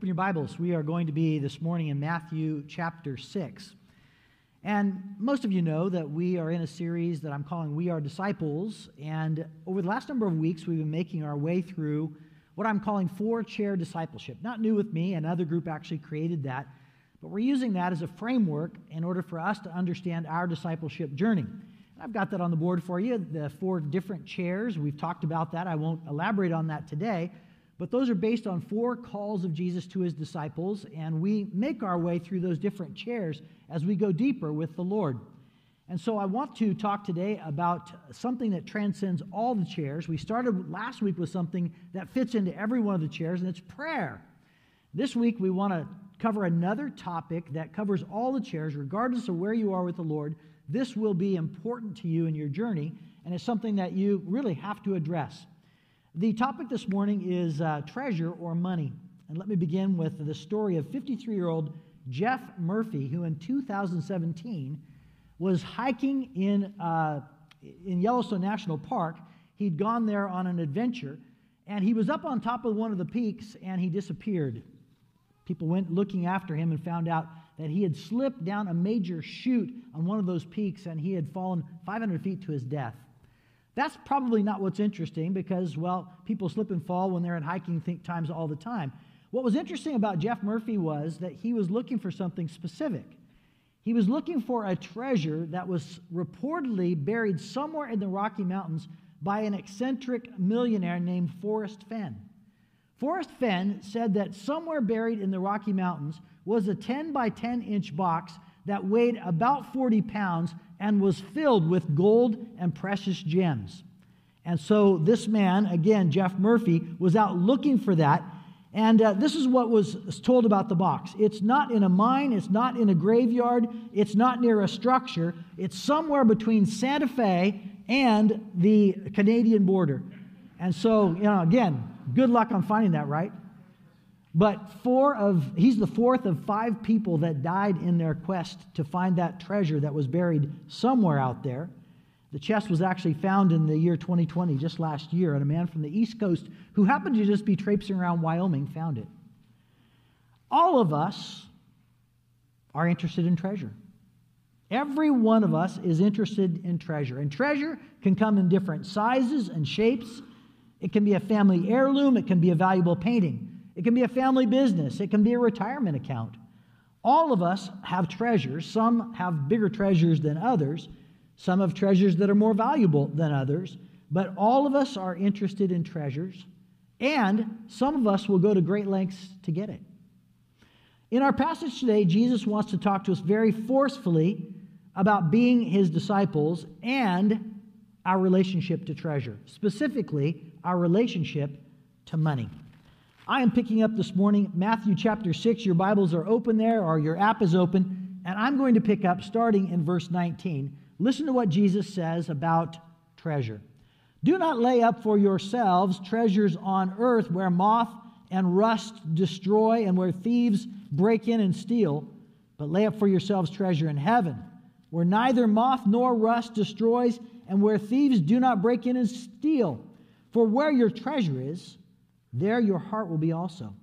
Open your Bibles. We are going to be this morning in Matthew chapter 6. And most of you know that we are in a series that I'm calling We Are Disciples. And over the last number of weeks, we've been making our way through what I'm calling four chair discipleship. Not new with me, another group actually created that. But we're using that as a framework in order for us to understand our discipleship journey. And I've got that on the board for you, the four different chairs. We've talked about that. I won't elaborate on that today. But those are based on four calls of Jesus to his disciples, and we make our way through those different chairs as we go deeper with the Lord. And so I want to talk today about something that transcends all the chairs. We started last week with something that fits into every one of the chairs, and it's prayer. This week we want to cover another topic that covers all the chairs, regardless of where you are with the Lord. This will be important to you in your journey, and it's something that you really have to address. The topic this morning is uh, treasure or money. And let me begin with the story of 53 year old Jeff Murphy, who in 2017 was hiking in, uh, in Yellowstone National Park. He'd gone there on an adventure, and he was up on top of one of the peaks and he disappeared. People went looking after him and found out that he had slipped down a major chute on one of those peaks and he had fallen 500 feet to his death. That's probably not what's interesting because, well, people slip and fall when they're in hiking think times all the time. What was interesting about Jeff Murphy was that he was looking for something specific. He was looking for a treasure that was reportedly buried somewhere in the Rocky Mountains by an eccentric millionaire named Forrest Fenn. Forrest Fenn said that somewhere buried in the Rocky Mountains was a 10 by 10 inch box that weighed about 40 pounds and was filled with gold and precious gems. And so this man, again, Jeff Murphy, was out looking for that. And uh, this is what was told about the box it's not in a mine, it's not in a graveyard, it's not near a structure, it's somewhere between Santa Fe and the Canadian border. And so, you know, again, good luck on finding that, right? But four of, he's the fourth of five people that died in their quest to find that treasure that was buried somewhere out there. The chest was actually found in the year 2020, just last year, and a man from the East Coast who happened to just be traipsing around Wyoming found it. All of us are interested in treasure. Every one of us is interested in treasure. And treasure can come in different sizes and shapes. It can be a family heirloom, it can be a valuable painting. It can be a family business, it can be a retirement account. All of us have treasures. Some have bigger treasures than others, some have treasures that are more valuable than others, but all of us are interested in treasures, and some of us will go to great lengths to get it. In our passage today, Jesus wants to talk to us very forcefully about being his disciples and our relationship to treasure, specifically, our relationship to money. I am picking up this morning Matthew chapter 6. Your Bibles are open there, or your app is open, and I'm going to pick up starting in verse 19. Listen to what Jesus says about treasure. Do not lay up for yourselves treasures on earth where moth and rust destroy and where thieves break in and steal, but lay up for yourselves treasure in heaven, where neither moth nor rust destroys and where thieves do not break in and steal. For where your treasure is, there your heart will be also.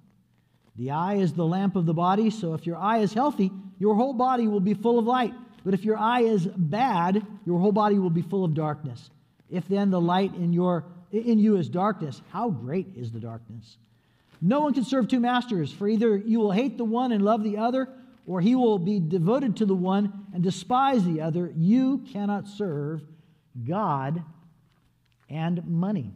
The eye is the lamp of the body, so if your eye is healthy, your whole body will be full of light. But if your eye is bad, your whole body will be full of darkness. If then the light in, your, in you is darkness, how great is the darkness? No one can serve two masters, for either you will hate the one and love the other, or he will be devoted to the one and despise the other. You cannot serve God and money.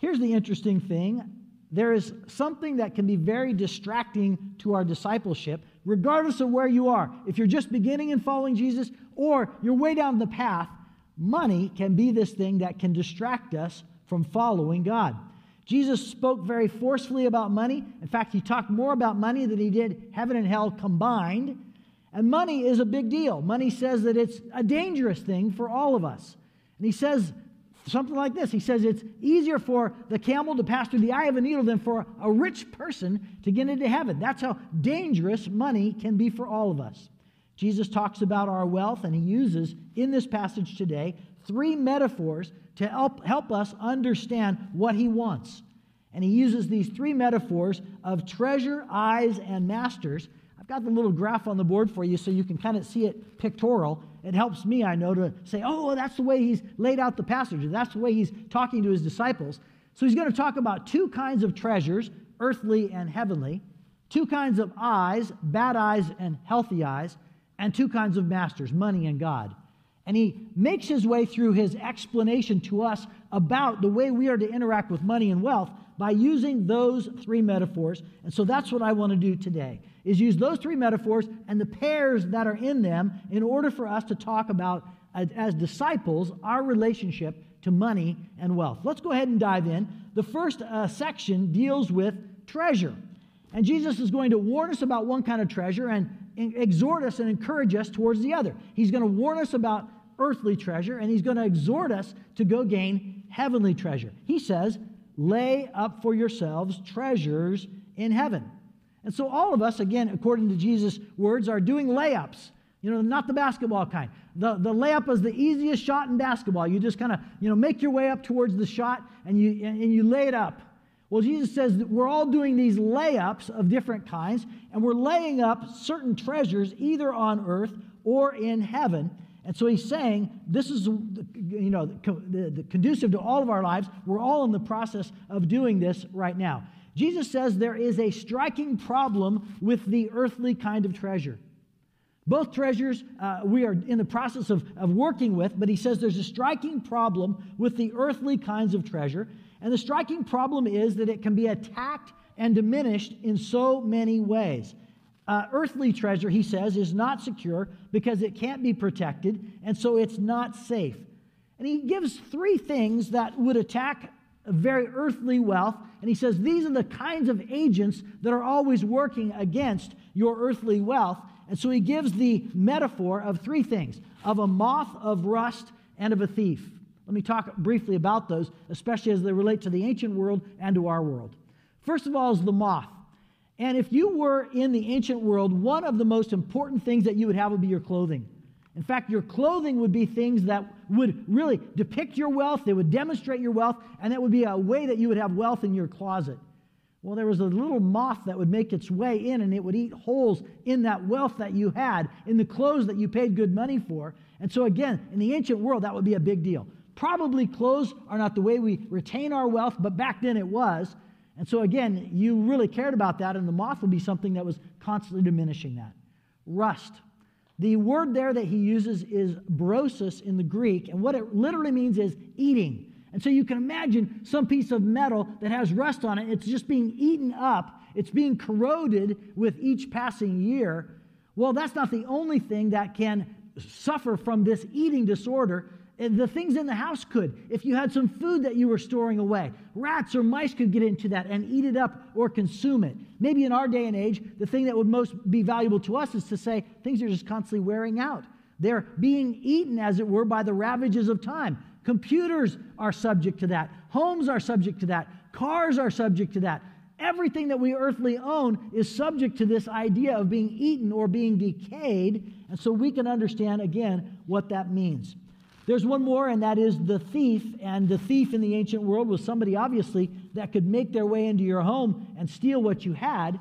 Here's the interesting thing there is something that can be very distracting to our discipleship, regardless of where you are. If you're just beginning and following Jesus, or you're way down the path, money can be this thing that can distract us from following God. Jesus spoke very forcefully about money. In fact, he talked more about money than he did heaven and hell combined. And money is a big deal. Money says that it's a dangerous thing for all of us. And he says something like this. He says it's easier for the camel to pass through the eye of a needle than for a rich person to get into heaven. That's how dangerous money can be for all of us. Jesus talks about our wealth, and he uses in this passage today three metaphors to help, help us understand what he wants. And he uses these three metaphors of treasure, eyes, and masters. I've got the little graph on the board for you so you can kind of see it pictorial. It helps me, I know, to say, oh, that's the way he's laid out the passage. That's the way he's talking to his disciples. So he's going to talk about two kinds of treasures, earthly and heavenly, two kinds of eyes, bad eyes and healthy eyes, and two kinds of masters, money and God. And he makes his way through his explanation to us about the way we are to interact with money and wealth by using those three metaphors. And so that's what I want to do today is use those three metaphors and the pairs that are in them in order for us to talk about as disciples our relationship to money and wealth. Let's go ahead and dive in. The first uh, section deals with treasure. And Jesus is going to warn us about one kind of treasure and exhort us and encourage us towards the other. He's going to warn us about earthly treasure and he's going to exhort us to go gain heavenly treasure. He says, Lay up for yourselves treasures in heaven. And so, all of us, again, according to Jesus' words, are doing layups. You know, not the basketball kind. The, the layup is the easiest shot in basketball. You just kind of, you know, make your way up towards the shot and you, and you lay it up. Well, Jesus says that we're all doing these layups of different kinds, and we're laying up certain treasures either on earth or in heaven. And so he's saying this is, you know, the, the conducive to all of our lives. We're all in the process of doing this right now. Jesus says there is a striking problem with the earthly kind of treasure. Both treasures uh, we are in the process of, of working with, but he says there's a striking problem with the earthly kinds of treasure. And the striking problem is that it can be attacked and diminished in so many ways. Uh, earthly treasure, he says, is not secure because it can't be protected, and so it's not safe. And he gives three things that would attack very earthly wealth. And he says these are the kinds of agents that are always working against your earthly wealth. And so he gives the metaphor of three things of a moth, of rust, and of a thief. Let me talk briefly about those, especially as they relate to the ancient world and to our world. First of all, is the moth. And if you were in the ancient world, one of the most important things that you would have would be your clothing. In fact, your clothing would be things that would really depict your wealth, they would demonstrate your wealth, and that would be a way that you would have wealth in your closet. Well, there was a little moth that would make its way in and it would eat holes in that wealth that you had, in the clothes that you paid good money for. And so, again, in the ancient world, that would be a big deal. Probably clothes are not the way we retain our wealth, but back then it was. And so, again, you really cared about that, and the moth would be something that was constantly diminishing that. Rust. The word there that he uses is brosis in the Greek, and what it literally means is eating. And so you can imagine some piece of metal that has rust on it, it's just being eaten up, it's being corroded with each passing year. Well, that's not the only thing that can suffer from this eating disorder the things in the house could. If you had some food that you were storing away, rats or mice could get into that and eat it up or consume it. Maybe in our day and age, the thing that would most be valuable to us is to say things are just constantly wearing out. They're being eaten, as it were, by the ravages of time. Computers are subject to that. Homes are subject to that. Cars are subject to that. Everything that we earthly own is subject to this idea of being eaten or being decayed. And so we can understand, again, what that means. There's one more, and that is the thief. And the thief in the ancient world was somebody, obviously, that could make their way into your home and steal what you had.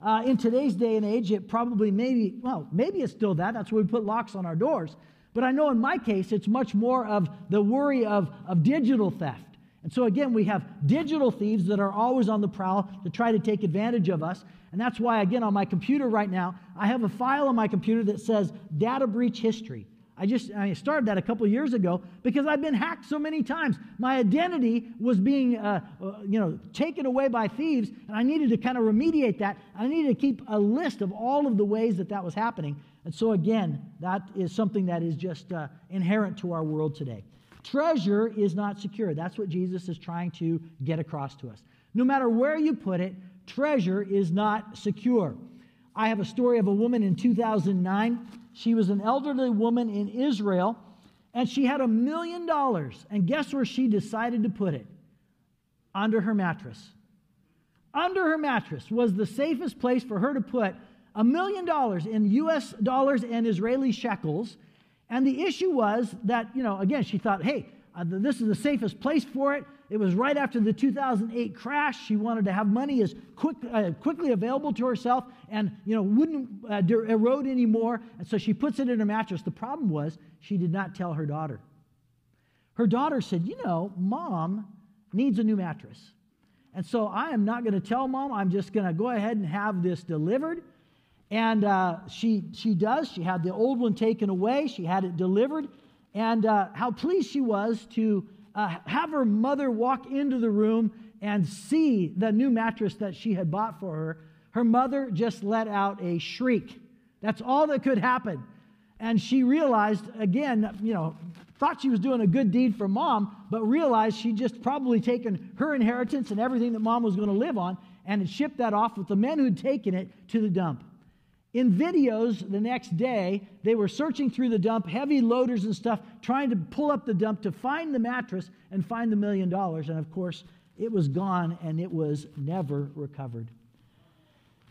Uh, in today's day and age, it probably maybe, well, maybe it's still that. That's why we put locks on our doors. But I know in my case, it's much more of the worry of, of digital theft. And so, again, we have digital thieves that are always on the prowl to try to take advantage of us. And that's why, again, on my computer right now, I have a file on my computer that says data breach history. I just I started that a couple years ago because I've been hacked so many times. My identity was being, uh, uh, you know, taken away by thieves, and I needed to kind of remediate that. I needed to keep a list of all of the ways that that was happening. And so again, that is something that is just uh, inherent to our world today. Treasure is not secure. That's what Jesus is trying to get across to us. No matter where you put it, treasure is not secure. I have a story of a woman in 2009 she was an elderly woman in Israel, and she had a million dollars. And guess where she decided to put it? Under her mattress. Under her mattress was the safest place for her to put a million dollars in US dollars and Israeli shekels. And the issue was that, you know, again, she thought, hey, uh, this is the safest place for it. It was right after the 2008 crash. She wanted to have money as quick, uh, quickly available to herself and, you know, wouldn't uh, erode anymore. And so she puts it in her mattress. The problem was she did not tell her daughter. Her daughter said, You know, mom needs a new mattress. And so I am not going to tell mom. I'm just going to go ahead and have this delivered. And uh, she, she does. She had the old one taken away, she had it delivered. And uh, how pleased she was to uh, have her mother walk into the room and see the new mattress that she had bought for her. Her mother just let out a shriek. That's all that could happen. And she realized, again, you know, thought she was doing a good deed for mom, but realized she'd just probably taken her inheritance and everything that mom was going to live on and had shipped that off with the men who'd taken it to the dump. In videos the next day, they were searching through the dump, heavy loaders and stuff, trying to pull up the dump to find the mattress and find the million dollars. And of course, it was gone and it was never recovered.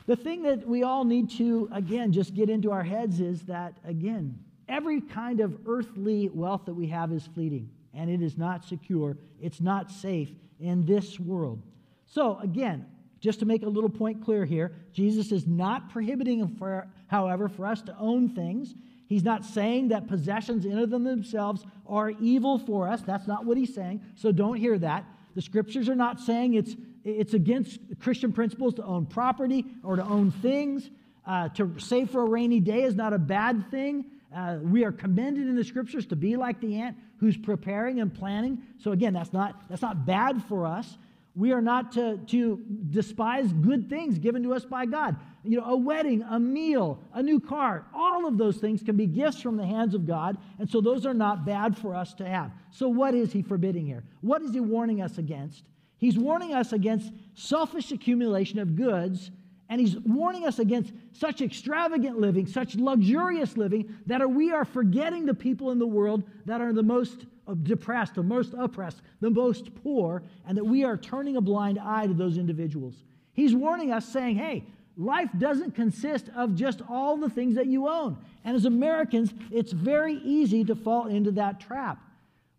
The thing that we all need to, again, just get into our heads is that, again, every kind of earthly wealth that we have is fleeting and it is not secure, it's not safe in this world. So, again, just to make a little point clear here, Jesus is not prohibiting, for, however, for us to own things. He's not saying that possessions in of themselves are evil for us. That's not what he's saying. So don't hear that. The scriptures are not saying it's, it's against Christian principles to own property or to own things. Uh, to save for a rainy day is not a bad thing. Uh, we are commended in the scriptures to be like the ant who's preparing and planning. So again, that's not that's not bad for us. We are not to, to despise good things given to us by God. You know, a wedding, a meal, a new car, all of those things can be gifts from the hands of God, and so those are not bad for us to have. So, what is he forbidding here? What is he warning us against? He's warning us against selfish accumulation of goods, and he's warning us against such extravagant living, such luxurious living, that we are forgetting the people in the world that are the most depressed, the most oppressed, the most poor, and that we are turning a blind eye to those individuals. He's warning us, saying, hey, life doesn't consist of just all the things that you own. And as Americans, it's very easy to fall into that trap.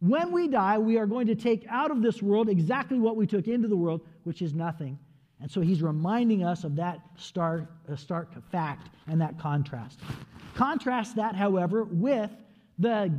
When we die, we are going to take out of this world exactly what we took into the world, which is nothing. And so he's reminding us of that stark, uh, stark fact and that contrast. Contrast that, however, with the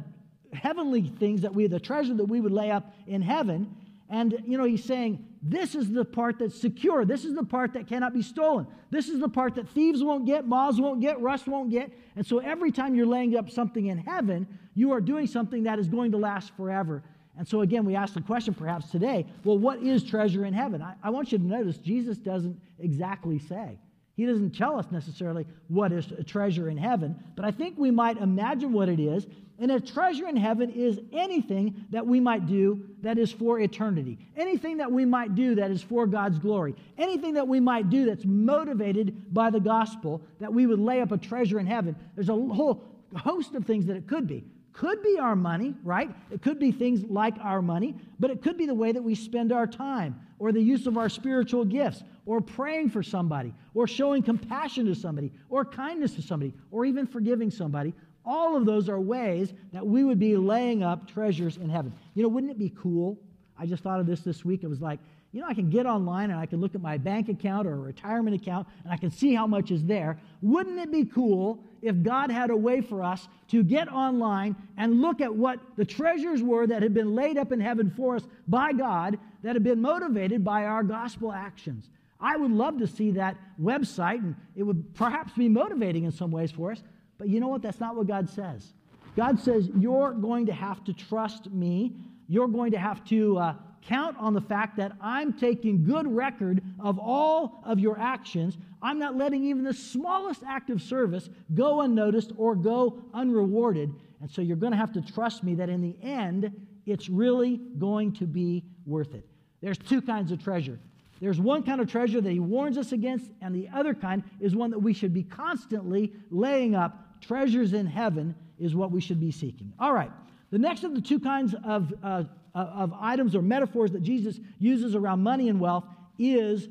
heavenly things that we, the treasure that we would lay up in heaven. And, you know, he's saying, this is the part that's secure. This is the part that cannot be stolen. This is the part that thieves won't get, moths won't get, rust won't get. And so every time you're laying up something in heaven, you are doing something that is going to last forever. And so again, we ask the question perhaps today well, what is treasure in heaven? I, I want you to notice Jesus doesn't exactly say. He doesn't tell us necessarily what is a treasure in heaven, but I think we might imagine what it is. And a treasure in heaven is anything that we might do that is for eternity, anything that we might do that is for God's glory, anything that we might do that's motivated by the gospel, that we would lay up a treasure in heaven. There's a whole host of things that it could be. Could be our money, right? It could be things like our money, but it could be the way that we spend our time or the use of our spiritual gifts or praying for somebody or showing compassion to somebody or kindness to somebody or even forgiving somebody. All of those are ways that we would be laying up treasures in heaven. You know, wouldn't it be cool? I just thought of this this week. It was like, you know, I can get online and I can look at my bank account or a retirement account and I can see how much is there. Wouldn't it be cool if God had a way for us to get online and look at what the treasures were that had been laid up in heaven for us by God that had been motivated by our gospel actions? I would love to see that website and it would perhaps be motivating in some ways for us. But you know what? That's not what God says. God says, You're going to have to trust me. You're going to have to uh, count on the fact that I'm taking good record of all of your actions. I'm not letting even the smallest act of service go unnoticed or go unrewarded. And so you're going to have to trust me that in the end, it's really going to be worth it. There's two kinds of treasure. There's one kind of treasure that he warns us against, and the other kind is one that we should be constantly laying up. Treasures in heaven is what we should be seeking. All right. The next of the two kinds of uh, of items or metaphors that Jesus uses around money and wealth is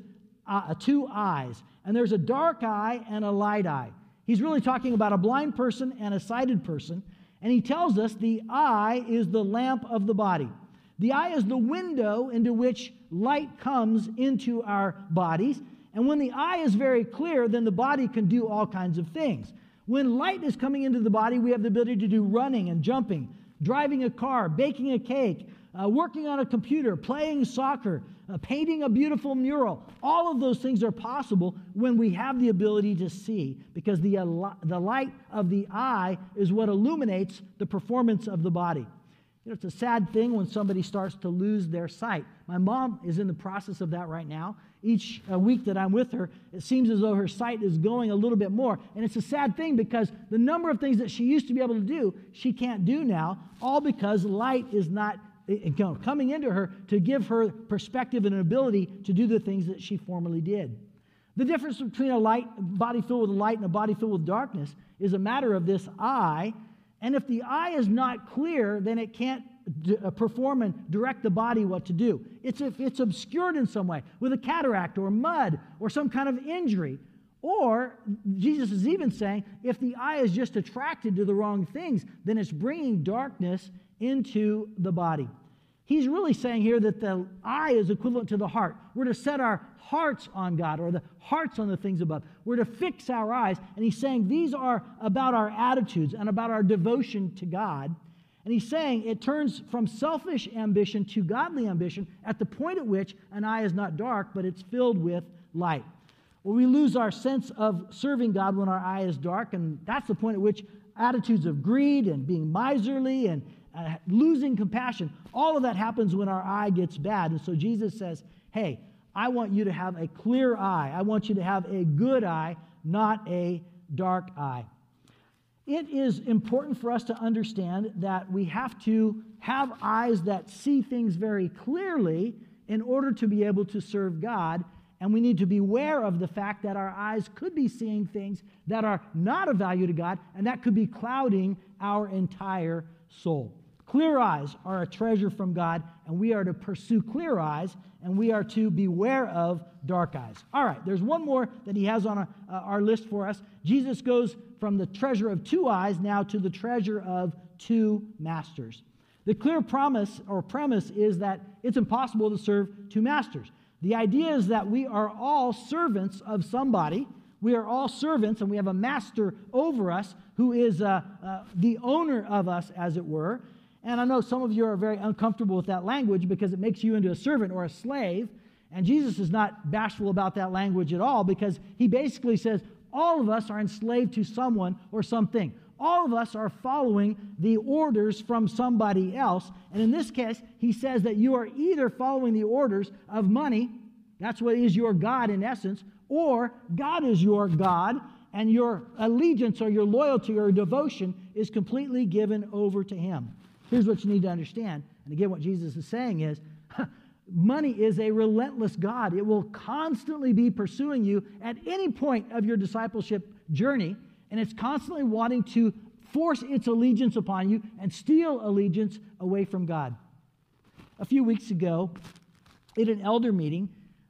uh, two eyes. And there's a dark eye and a light eye. He's really talking about a blind person and a sighted person. And he tells us the eye is the lamp of the body. The eye is the window into which light comes into our bodies. And when the eye is very clear, then the body can do all kinds of things. When light is coming into the body, we have the ability to do running and jumping, driving a car, baking a cake, uh, working on a computer, playing soccer, uh, painting a beautiful mural. All of those things are possible when we have the ability to see, because the, the light of the eye is what illuminates the performance of the body. You know, it's a sad thing when somebody starts to lose their sight. My mom is in the process of that right now. Each uh, week that I'm with her, it seems as though her sight is going a little bit more. And it's a sad thing because the number of things that she used to be able to do, she can't do now, all because light is not coming into her to give her perspective and an ability to do the things that she formerly did. The difference between a light body filled with light and a body filled with darkness is a matter of this eye. And if the eye is not clear, then it can't d- uh, perform and direct the body what to do. It's, if it's obscured in some way with a cataract or mud or some kind of injury. Or, Jesus is even saying, if the eye is just attracted to the wrong things, then it's bringing darkness into the body. He's really saying here that the eye is equivalent to the heart. We're to set our hearts on God or the hearts on the things above. We're to fix our eyes. And he's saying these are about our attitudes and about our devotion to God. And he's saying it turns from selfish ambition to godly ambition at the point at which an eye is not dark, but it's filled with light. Well, we lose our sense of serving God when our eye is dark, and that's the point at which attitudes of greed and being miserly and uh, losing compassion. All of that happens when our eye gets bad. And so Jesus says, Hey, I want you to have a clear eye. I want you to have a good eye, not a dark eye. It is important for us to understand that we have to have eyes that see things very clearly in order to be able to serve God. And we need to be aware of the fact that our eyes could be seeing things that are not of value to God, and that could be clouding our entire soul. Clear eyes are a treasure from God, and we are to pursue clear eyes, and we are to beware of dark eyes. All right, there's one more that he has on a, uh, our list for us. Jesus goes from the treasure of two eyes now to the treasure of two masters. The clear promise or premise is that it's impossible to serve two masters. The idea is that we are all servants of somebody. We are all servants, and we have a master over us who is uh, uh, the owner of us, as it were. And I know some of you are very uncomfortable with that language because it makes you into a servant or a slave. And Jesus is not bashful about that language at all because he basically says all of us are enslaved to someone or something. All of us are following the orders from somebody else. And in this case, he says that you are either following the orders of money, that's what is your God in essence, or God is your God, and your allegiance or your loyalty or devotion is completely given over to him. Here's what you need to understand. And again, what Jesus is saying is money is a relentless God. It will constantly be pursuing you at any point of your discipleship journey, and it's constantly wanting to force its allegiance upon you and steal allegiance away from God. A few weeks ago, in an elder meeting,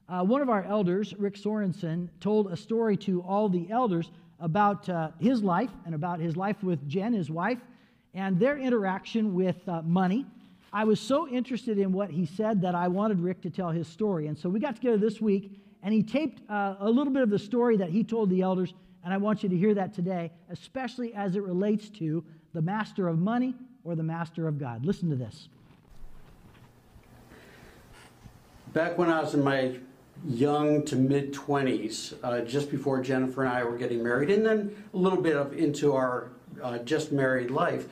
uh, one of our elders, Rick Sorensen, told a story to all the elders about uh, his life and about his life with Jen, his wife, and their interaction with uh, money. I was so interested in what he said that I wanted Rick to tell his story. And so we got together this week, and he taped uh, a little bit of the story that he told the elders, and I want you to hear that today, especially as it relates to the master of money or the master of God. Listen to this. Back when I was in my young to mid 20s, uh, just before Jennifer and I were getting married, and then a little bit of into our uh, just married life,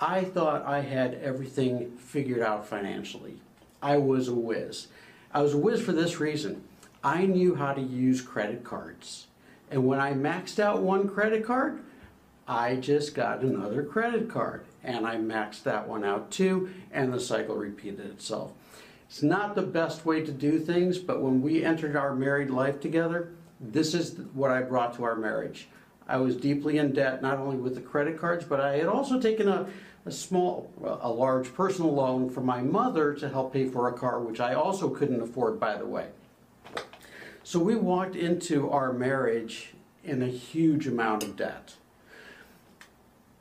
I thought I had everything figured out financially. I was a whiz. I was a whiz for this reason. I knew how to use credit cards. And when I maxed out one credit card, I just got another credit card. And I maxed that one out too, and the cycle repeated itself. It's not the best way to do things, but when we entered our married life together, this is what I brought to our marriage. I was deeply in debt, not only with the credit cards, but I had also taken a, a small, a large personal loan from my mother to help pay for a car, which I also couldn't afford, by the way. So we walked into our marriage in a huge amount of debt.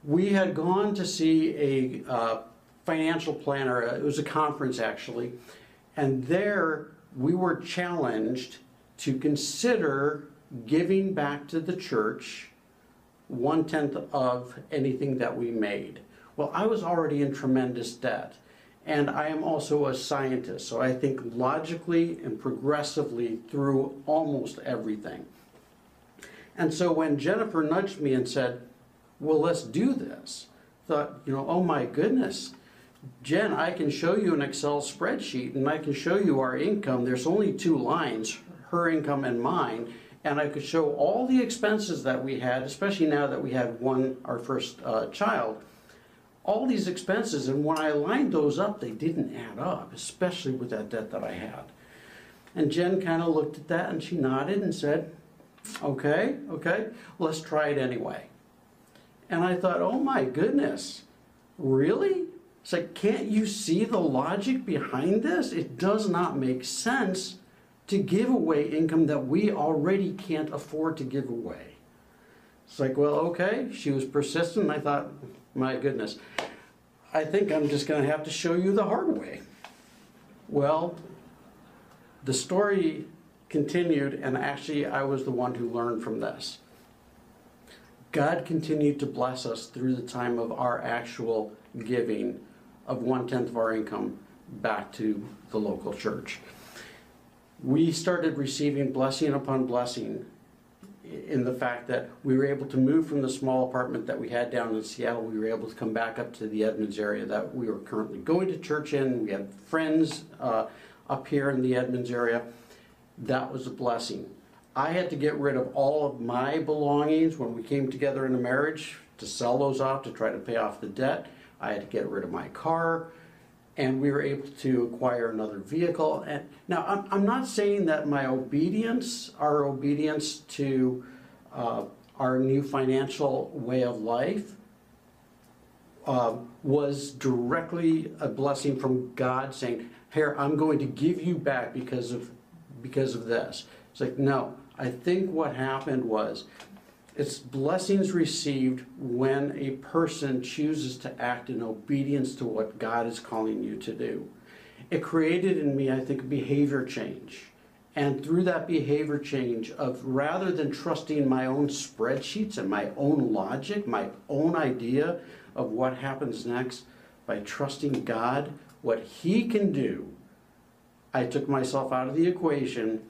We had gone to see a uh, financial planner. It was a conference actually, and there we were challenged to consider giving back to the church one tenth of anything that we made. Well, I was already in tremendous debt. And I am also a scientist, so I think logically and progressively through almost everything. And so when Jennifer nudged me and said, Well, let's do this, I thought, you know, oh my goodness, Jen, I can show you an Excel spreadsheet and I can show you our income. There's only two lines, her income and mine. And I could show all the expenses that we had, especially now that we had one, our first uh, child all these expenses, and when I lined those up, they didn't add up, especially with that debt that I had. And Jen kind of looked at that and she nodded and said, Okay, okay, let's try it anyway. And I thought, Oh my goodness, really? It's like, can't you see the logic behind this? It does not make sense to give away income that we already can't afford to give away. It's like, well, okay, she was persistent. I thought, my goodness. I think I'm just going to have to show you the hard way. Well, the story continued, and actually, I was the one who learned from this. God continued to bless us through the time of our actual giving of one tenth of our income back to the local church. We started receiving blessing upon blessing in the fact that we were able to move from the small apartment that we had down in Seattle. We were able to come back up to the Edmonds area that we were currently going to church in. We had friends uh, up here in the Edmonds area. That was a blessing. I had to get rid of all of my belongings when we came together in a marriage to sell those off to try to pay off the debt. I had to get rid of my car and we were able to acquire another vehicle. And now, I'm, I'm not saying that my obedience, our obedience to uh, our new financial way of life, uh, was directly a blessing from God, saying, "Here, I'm going to give you back because of because of this." It's like, no. I think what happened was it's blessings received when a person chooses to act in obedience to what God is calling you to do. It created in me, I think, behavior change. And through that behavior change of rather than trusting my own spreadsheets and my own logic, my own idea of what happens next, by trusting God, what He can do, I took myself out of the equation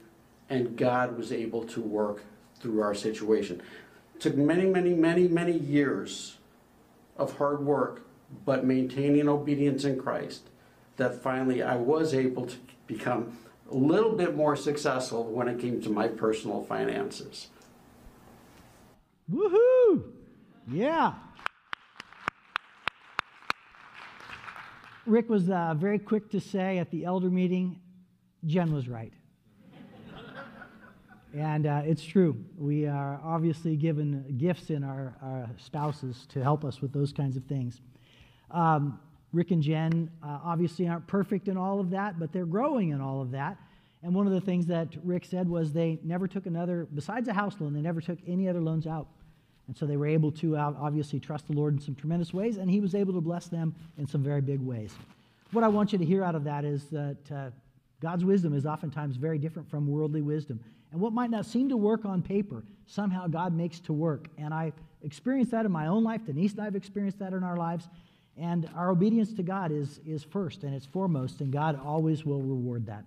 and God was able to work through our situation took many, many, many, many years of hard work, but maintaining obedience in Christ, that finally I was able to become a little bit more successful when it came to my personal finances. Woohoo! Yeah. Rick was uh, very quick to say at the elder meeting, Jen was right. And uh, it's true. We are obviously given gifts in our, our, spouses to help us with those kinds of things. Um, Rick and Jen uh, obviously aren't perfect in all of that, but they're growing in all of that. And one of the things that Rick said was they never took another, besides a house loan, they never took any other loans out. And so they were able to uh, obviously trust the Lord in some tremendous ways, and He was able to bless them in some very big ways. What I want you to hear out of that is that uh, God's wisdom is oftentimes very different from worldly wisdom. And what might not seem to work on paper, somehow God makes to work. And I've experienced that in my own life. Denise and I have experienced that in our lives. And our obedience to God is, is first and it's foremost, and God always will reward that.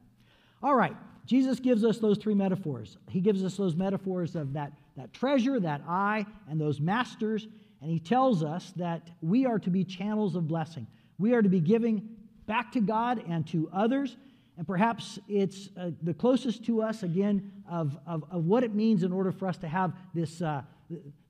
All right, Jesus gives us those three metaphors. He gives us those metaphors of that, that treasure, that eye, and those masters. And he tells us that we are to be channels of blessing. We are to be giving back to God and to others and perhaps it's uh, the closest to us, again, of, of, of, what it means in order for us to have this, uh,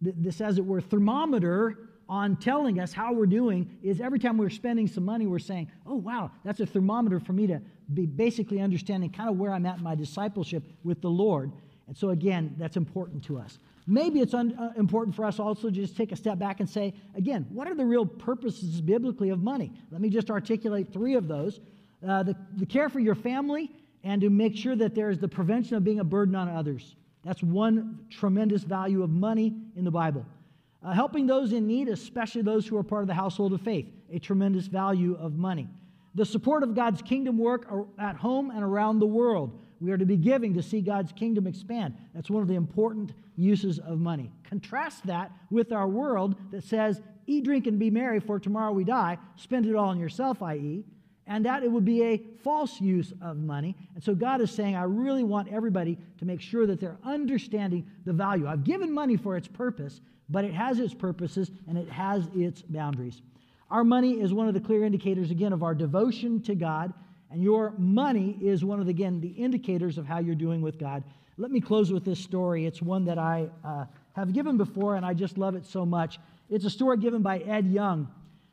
this, as it were, thermometer on telling us how we're doing is every time we're spending some money, we're saying, oh, wow, that's a thermometer for me to be basically understanding kind of where I'm at in my discipleship with the Lord. And so, again, that's important to us. Maybe it's un- uh, important for us also to just take a step back and say, again, what are the real purposes biblically of money? Let me just articulate three of those uh, the, the care for your family, and to make sure that there is the prevention of being a burden on others. That's one tremendous value of money in the Bible. Uh, helping those in need, especially those who are part of the household of faith, a tremendous value of money. The support of God's kingdom work at home and around the world. We are to be giving to see God's kingdom expand. That's one of the important uses of money. Contrast that with our world that says, eat, drink, and be merry, for tomorrow we die. Spend it all on yourself, i.e., and that it would be a false use of money. And so God is saying, I really want everybody to make sure that they're understanding the value. I've given money for its purpose, but it has its purposes and it has its boundaries. Our money is one of the clear indicators, again, of our devotion to God, and your money is one of, the, again, the indicators of how you're doing with God. Let me close with this story. It's one that I uh, have given before, and I just love it so much. It's a story given by Ed Young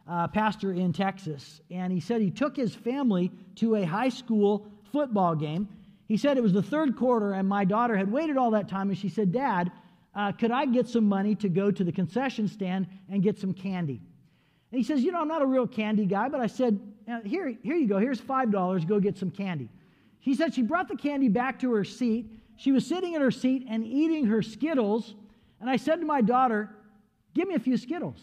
uh, pastor in Texas, and he said he took his family to a high school football game. He said it was the third quarter, and my daughter had waited all that time, and she said, Dad, uh, could I get some money to go to the concession stand and get some candy? And he says, You know, I'm not a real candy guy, but I said, Here, here you go. Here's $5. Go get some candy. She said she brought the candy back to her seat. She was sitting in her seat and eating her Skittles. And I said to my daughter, Give me a few Skittles.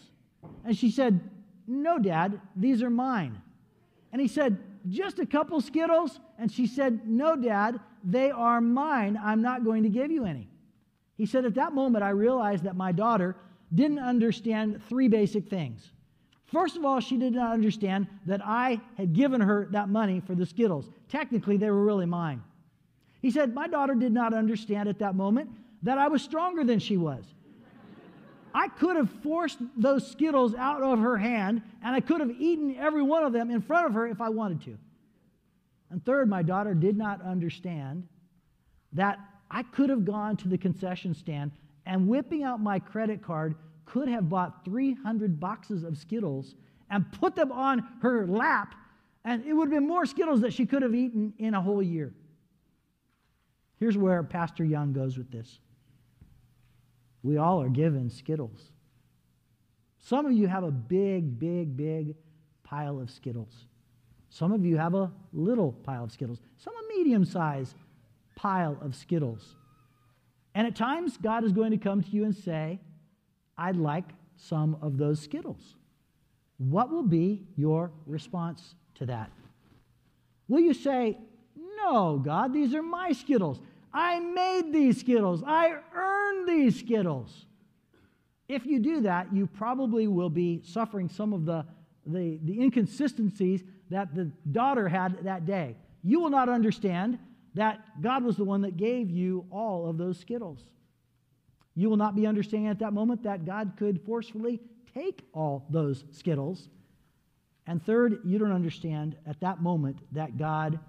And she said, no, Dad, these are mine. And he said, Just a couple Skittles? And she said, No, Dad, they are mine. I'm not going to give you any. He said, At that moment, I realized that my daughter didn't understand three basic things. First of all, she did not understand that I had given her that money for the Skittles. Technically, they were really mine. He said, My daughter did not understand at that moment that I was stronger than she was. I could have forced those Skittles out of her hand, and I could have eaten every one of them in front of her if I wanted to. And third, my daughter did not understand that I could have gone to the concession stand and whipping out my credit card could have bought 300 boxes of Skittles and put them on her lap, and it would have been more Skittles that she could have eaten in a whole year. Here's where Pastor Young goes with this. We all are given Skittles. Some of you have a big, big, big pile of Skittles. Some of you have a little pile of Skittles. Some a medium sized pile of Skittles. And at times, God is going to come to you and say, I'd like some of those Skittles. What will be your response to that? Will you say, No, God, these are my Skittles. I made these Skittles. I earned these Skittles. If you do that, you probably will be suffering some of the, the, the inconsistencies that the daughter had that day. You will not understand that God was the one that gave you all of those Skittles. You will not be understanding at that moment that God could forcefully take all those Skittles. And third, you don't understand at that moment that God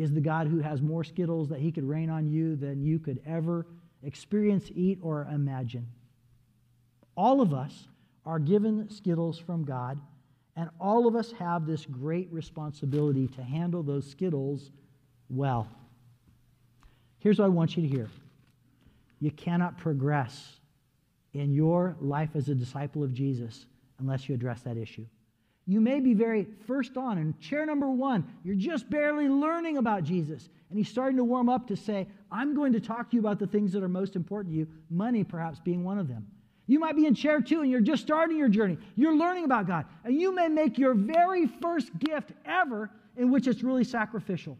is the God who has more Skittles that he could rain on you than you could ever experience, eat, or imagine. All of us are given Skittles from God, and all of us have this great responsibility to handle those Skittles well. Here's what I want you to hear you cannot progress in your life as a disciple of Jesus unless you address that issue. You may be very first on in chair number one. You're just barely learning about Jesus. And he's starting to warm up to say, I'm going to talk to you about the things that are most important to you, money perhaps being one of them. You might be in chair two and you're just starting your journey. You're learning about God. And you may make your very first gift ever in which it's really sacrificial.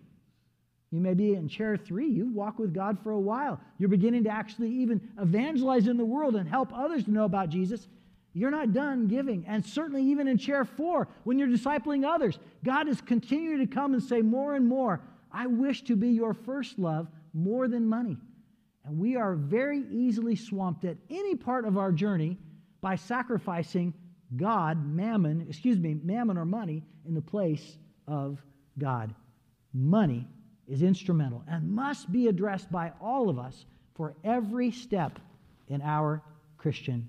You may be in chair three. You walk with God for a while. You're beginning to actually even evangelize in the world and help others to know about Jesus. You're not done giving. And certainly, even in chair four, when you're discipling others, God is continuing to come and say more and more, I wish to be your first love more than money. And we are very easily swamped at any part of our journey by sacrificing God, mammon, excuse me, mammon or money in the place of God. Money is instrumental and must be addressed by all of us for every step in our Christian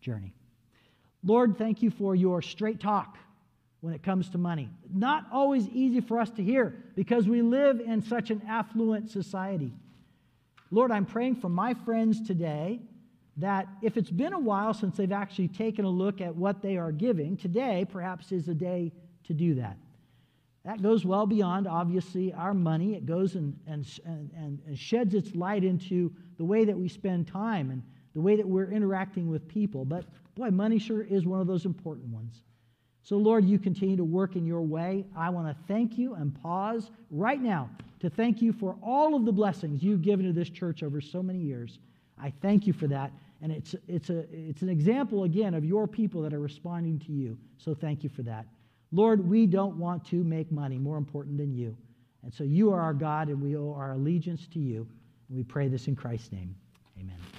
journey. Lord, thank you for your straight talk when it comes to money. Not always easy for us to hear because we live in such an affluent society. Lord, I'm praying for my friends today that if it's been a while since they've actually taken a look at what they are giving, today perhaps is a day to do that. That goes well beyond, obviously, our money. It goes and, and, and, and sheds its light into the way that we spend time and the way that we're interacting with people. But boy, money sure is one of those important ones. So, Lord, you continue to work in your way. I want to thank you and pause right now to thank you for all of the blessings you've given to this church over so many years. I thank you for that. And it's, it's, a, it's an example, again, of your people that are responding to you. So thank you for that. Lord, we don't want to make money more important than you. And so you are our God, and we owe our allegiance to you. And we pray this in Christ's name. Amen.